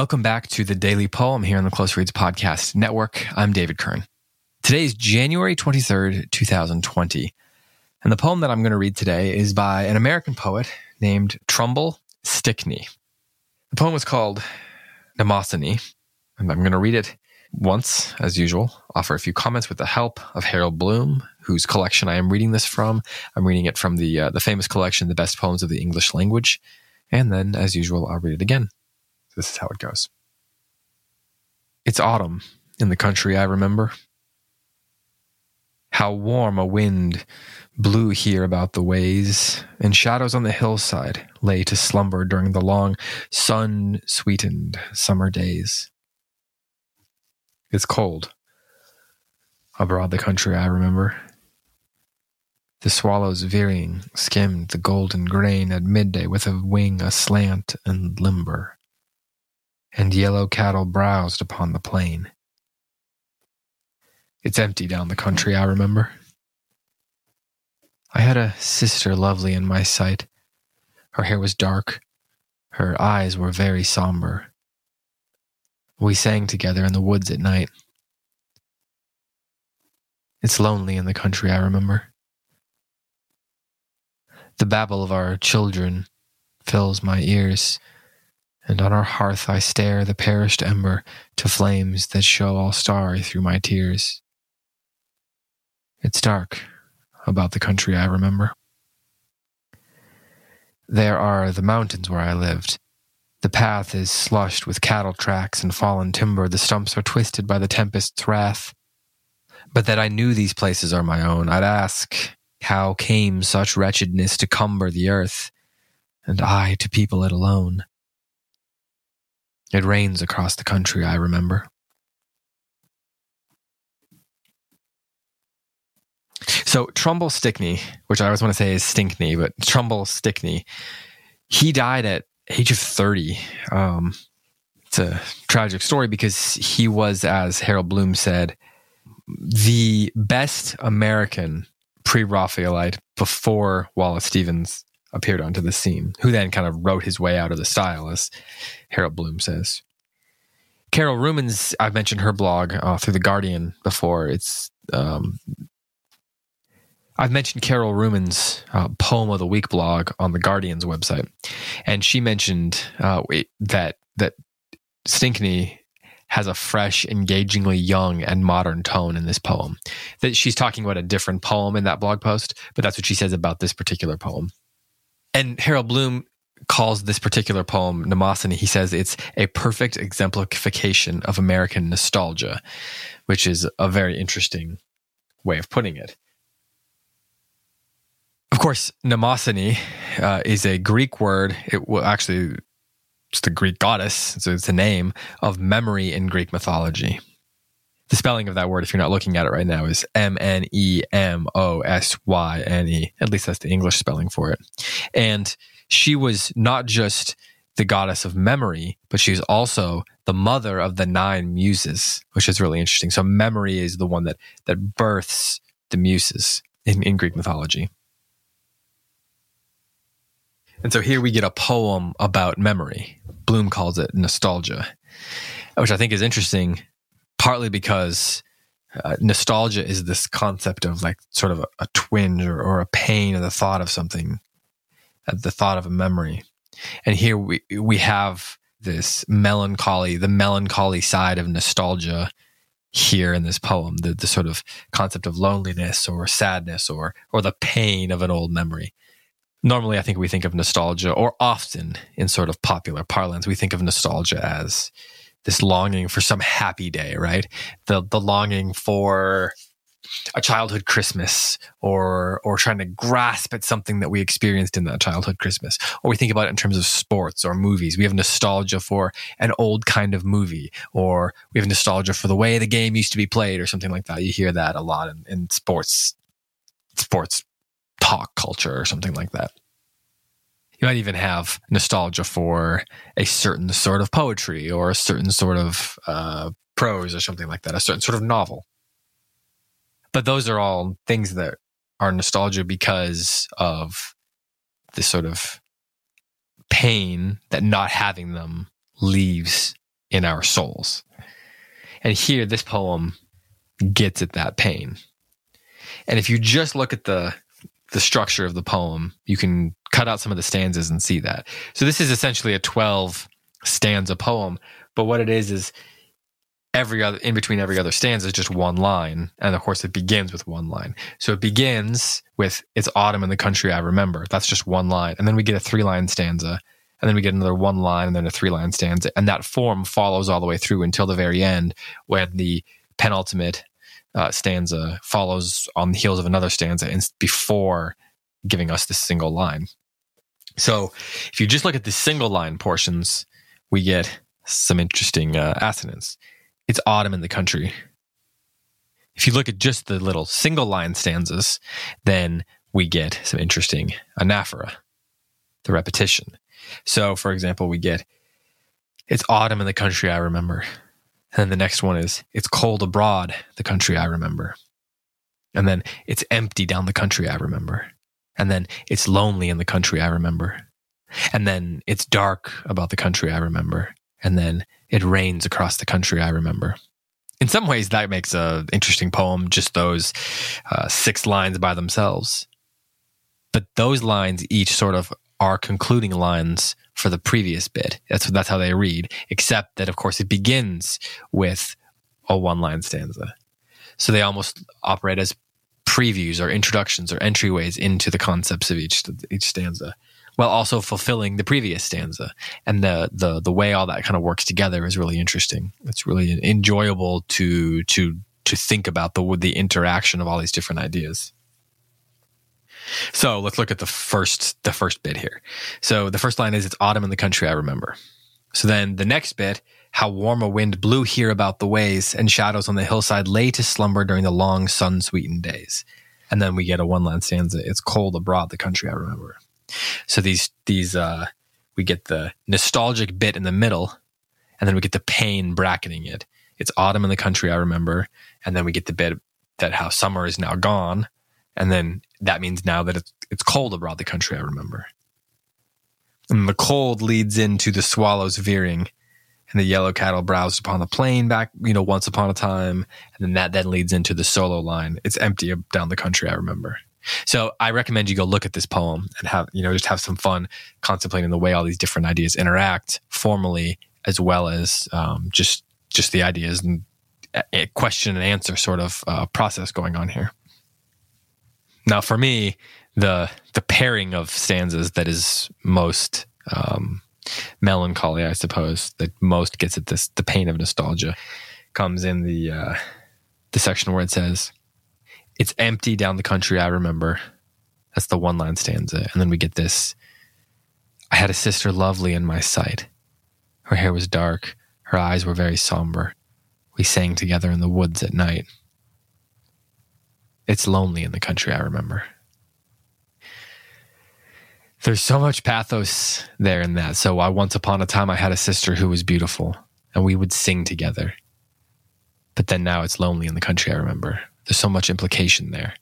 Welcome back to the Daily Poem here on the Close Reads Podcast Network. I'm David Kern. Today is January 23rd, 2020. And the poem that I'm going to read today is by an American poet named Trumbull Stickney. The poem is called Mnemosyne, and I'm going to read it once, as usual, offer a few comments with the help of Harold Bloom, whose collection I am reading this from. I'm reading it from the, uh, the famous collection, The Best Poems of the English Language. And then, as usual, I'll read it again. This is how it goes. It's autumn in the country I remember. How warm a wind blew here about the ways, and shadows on the hillside lay to slumber during the long, sun sweetened summer days. It's cold abroad the country I remember. The swallows veering skimmed the golden grain at midday with a wing aslant and limber and yellow cattle browsed upon the plain. It's empty down the country, I remember. I had a sister lovely in my sight. Her hair was dark, her eyes were very somber. We sang together in the woods at night. It's lonely in the country, I remember. The babble of our children fills my ears and on our hearth I stare the perished ember to flames that show all starry through my tears. It's dark about the country I remember. There are the mountains where I lived. The path is slushed with cattle tracks and fallen timber. The stumps are twisted by the tempest's wrath. But that I knew these places are my own, I'd ask, how came such wretchedness to cumber the earth, and I to people it alone? It rains across the country, I remember. So Trumbull Stickney, which I always want to say is Stinkney, but Trumbull Stickney, he died at age of 30. Um, it's a tragic story because he was, as Harold Bloom said, the best American pre-Raphaelite before Wallace Stevens appeared onto the scene, who then kind of wrote his way out of the style, as Harold Bloom says. Carol Rumens, I've mentioned her blog uh, through The Guardian before. It's um, I've mentioned Carol Rumens' uh, poem of the week blog on the Guardian's website, and she mentioned uh, that that Stinkney has a fresh, engagingly young and modern tone in this poem. That she's talking about a different poem in that blog post, but that's what she says about this particular poem. And Harold Bloom calls this particular poem Mnemosyne. He says it's a perfect exemplification of American nostalgia, which is a very interesting way of putting it. Of course, Mnemosyne uh, is a Greek word. It will actually it's the Greek goddess, so it's a name of memory in Greek mythology. The spelling of that word, if you're not looking at it right now, is M N E M O S Y N E. At least that's the English spelling for it. And she was not just the goddess of memory, but she's also the mother of the nine muses, which is really interesting. So memory is the one that that births the muses in, in Greek mythology. And so here we get a poem about memory. Bloom calls it nostalgia, which I think is interesting partly because uh, nostalgia is this concept of like sort of a, a twinge or, or, a pain or the thought of something, uh, the thought of a memory. And here we we have this melancholy, the melancholy side of nostalgia here in this poem, the, the sort of concept of loneliness or sadness or or the pain of an old memory. Normally, I think we think of nostalgia, or often in sort of popular parlance, we think of nostalgia as this longing for some happy day, right? The the longing for a childhood Christmas or or trying to grasp at something that we experienced in that childhood Christmas. Or we think about it in terms of sports or movies. We have nostalgia for an old kind of movie, or we have nostalgia for the way the game used to be played, or something like that. You hear that a lot in, in sports sports talk culture or something like that. You might even have nostalgia for a certain sort of poetry or a certain sort of uh, prose or something like that, a certain sort of novel. But those are all things that are nostalgia because of this sort of pain that not having them leaves in our souls. And here, this poem gets at that pain. And if you just look at the the structure of the poem, you can cut out some of the stanzas and see that. So this is essentially a 12 stanza poem, but what it is is every other in between every other stanza is just one line and of course it begins with one line so it begins with it's autumn in the country i remember that's just one line and then we get a three line stanza and then we get another one line and then a three line stanza and that form follows all the way through until the very end when the penultimate uh, stanza follows on the heels of another stanza and before giving us this single line. So if you just look at the single line portions we get some interesting uh, assonance. It's autumn in the country. If you look at just the little single line stanzas then we get some interesting anaphora the repetition. So, for example, we get it's autumn in the country I remember. And then the next one is it's cold abroad, the country I remember. And then it's empty down the country I remember. And then it's lonely in the country I remember. And then it's dark about the country I remember. And then it rains across the country I remember. In some ways, that makes an interesting poem, just those uh, six lines by themselves. But those lines each sort of are concluding lines for the previous bit. That's that's how they read, except that of course it begins with a one line stanza. So they almost operate as previews or introductions or entryways into the concepts of each each stanza while also fulfilling the previous stanza. And the the the way all that kind of works together is really interesting. It's really enjoyable to to to think about the the interaction of all these different ideas. So let's look at the first the first bit here. So the first line is it's autumn in the country I remember. So then the next bit, how warm a wind blew here about the ways, and shadows on the hillside lay to slumber during the long sun sweetened days. And then we get a one line stanza, it's cold abroad the country I remember. So these these uh we get the nostalgic bit in the middle, and then we get the pain bracketing it. It's autumn in the country I remember, and then we get the bit that how summer is now gone, and then that means now that it's, it's cold abroad the country, I remember. And the cold leads into the swallows veering and the yellow cattle browsed upon the plain back, you know, once upon a time. And then that then leads into the solo line. It's empty down the country, I remember. So I recommend you go look at this poem and have, you know, just have some fun contemplating the way all these different ideas interact formally as well as um, just just the ideas and a question and answer sort of uh, process going on here. Now, for me, the the pairing of stanzas that is most um, melancholy, I suppose, that most gets at this the pain of nostalgia, comes in the uh, the section where it says, "It's empty down the country I remember." That's the one line stanza, and then we get this. I had a sister lovely in my sight. Her hair was dark, her eyes were very somber. We sang together in the woods at night. It's lonely in the country, I remember. There's so much pathos there in that. So, I once upon a time, I had a sister who was beautiful and we would sing together. But then now it's lonely in the country, I remember. There's so much implication there,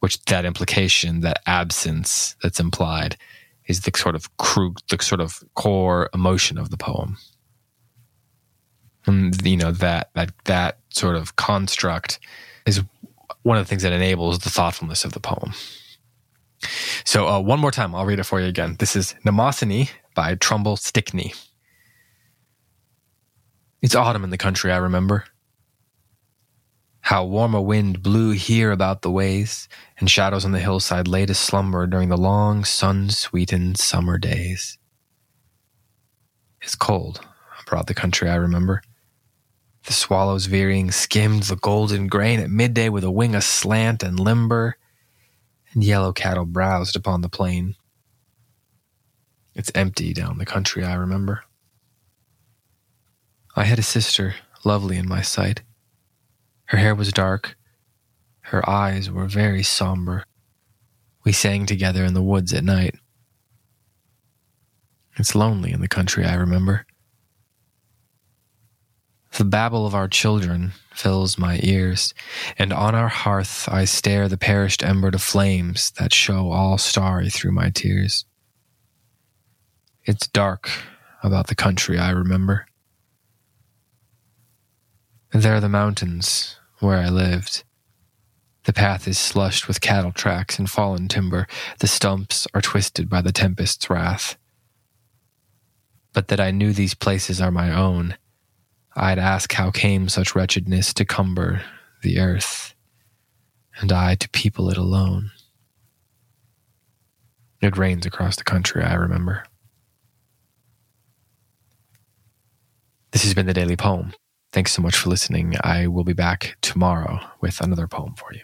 which that implication, that absence that's implied, is the sort of crude, the sort of core emotion of the poem. And, you know, that, that, that sort of construct is one of the things that enables the thoughtfulness of the poem. So, uh, one more time, I'll read it for you again. This is Mnemosyne by Trumbull Stickney. It's autumn in the country, I remember. How warm a wind blew here about the ways, and shadows on the hillside lay to slumber during the long, sun sweetened summer days. It's cold abroad the country, I remember. The swallows veering skimmed the golden grain at midday with a wing aslant and limber, and yellow cattle browsed upon the plain. It's empty down the country, I remember. I had a sister, lovely in my sight. Her hair was dark, her eyes were very somber. We sang together in the woods at night. It's lonely in the country, I remember. The babble of our children fills my ears, and on our hearth I stare the perished ember to flames that show all starry through my tears. It's dark about the country I remember. There are the mountains where I lived. The path is slushed with cattle tracks and fallen timber. The stumps are twisted by the tempest's wrath. But that I knew these places are my own, I'd ask how came such wretchedness to cumber the earth, and I to people it alone. It rains across the country, I remember. This has been the Daily Poem. Thanks so much for listening. I will be back tomorrow with another poem for you.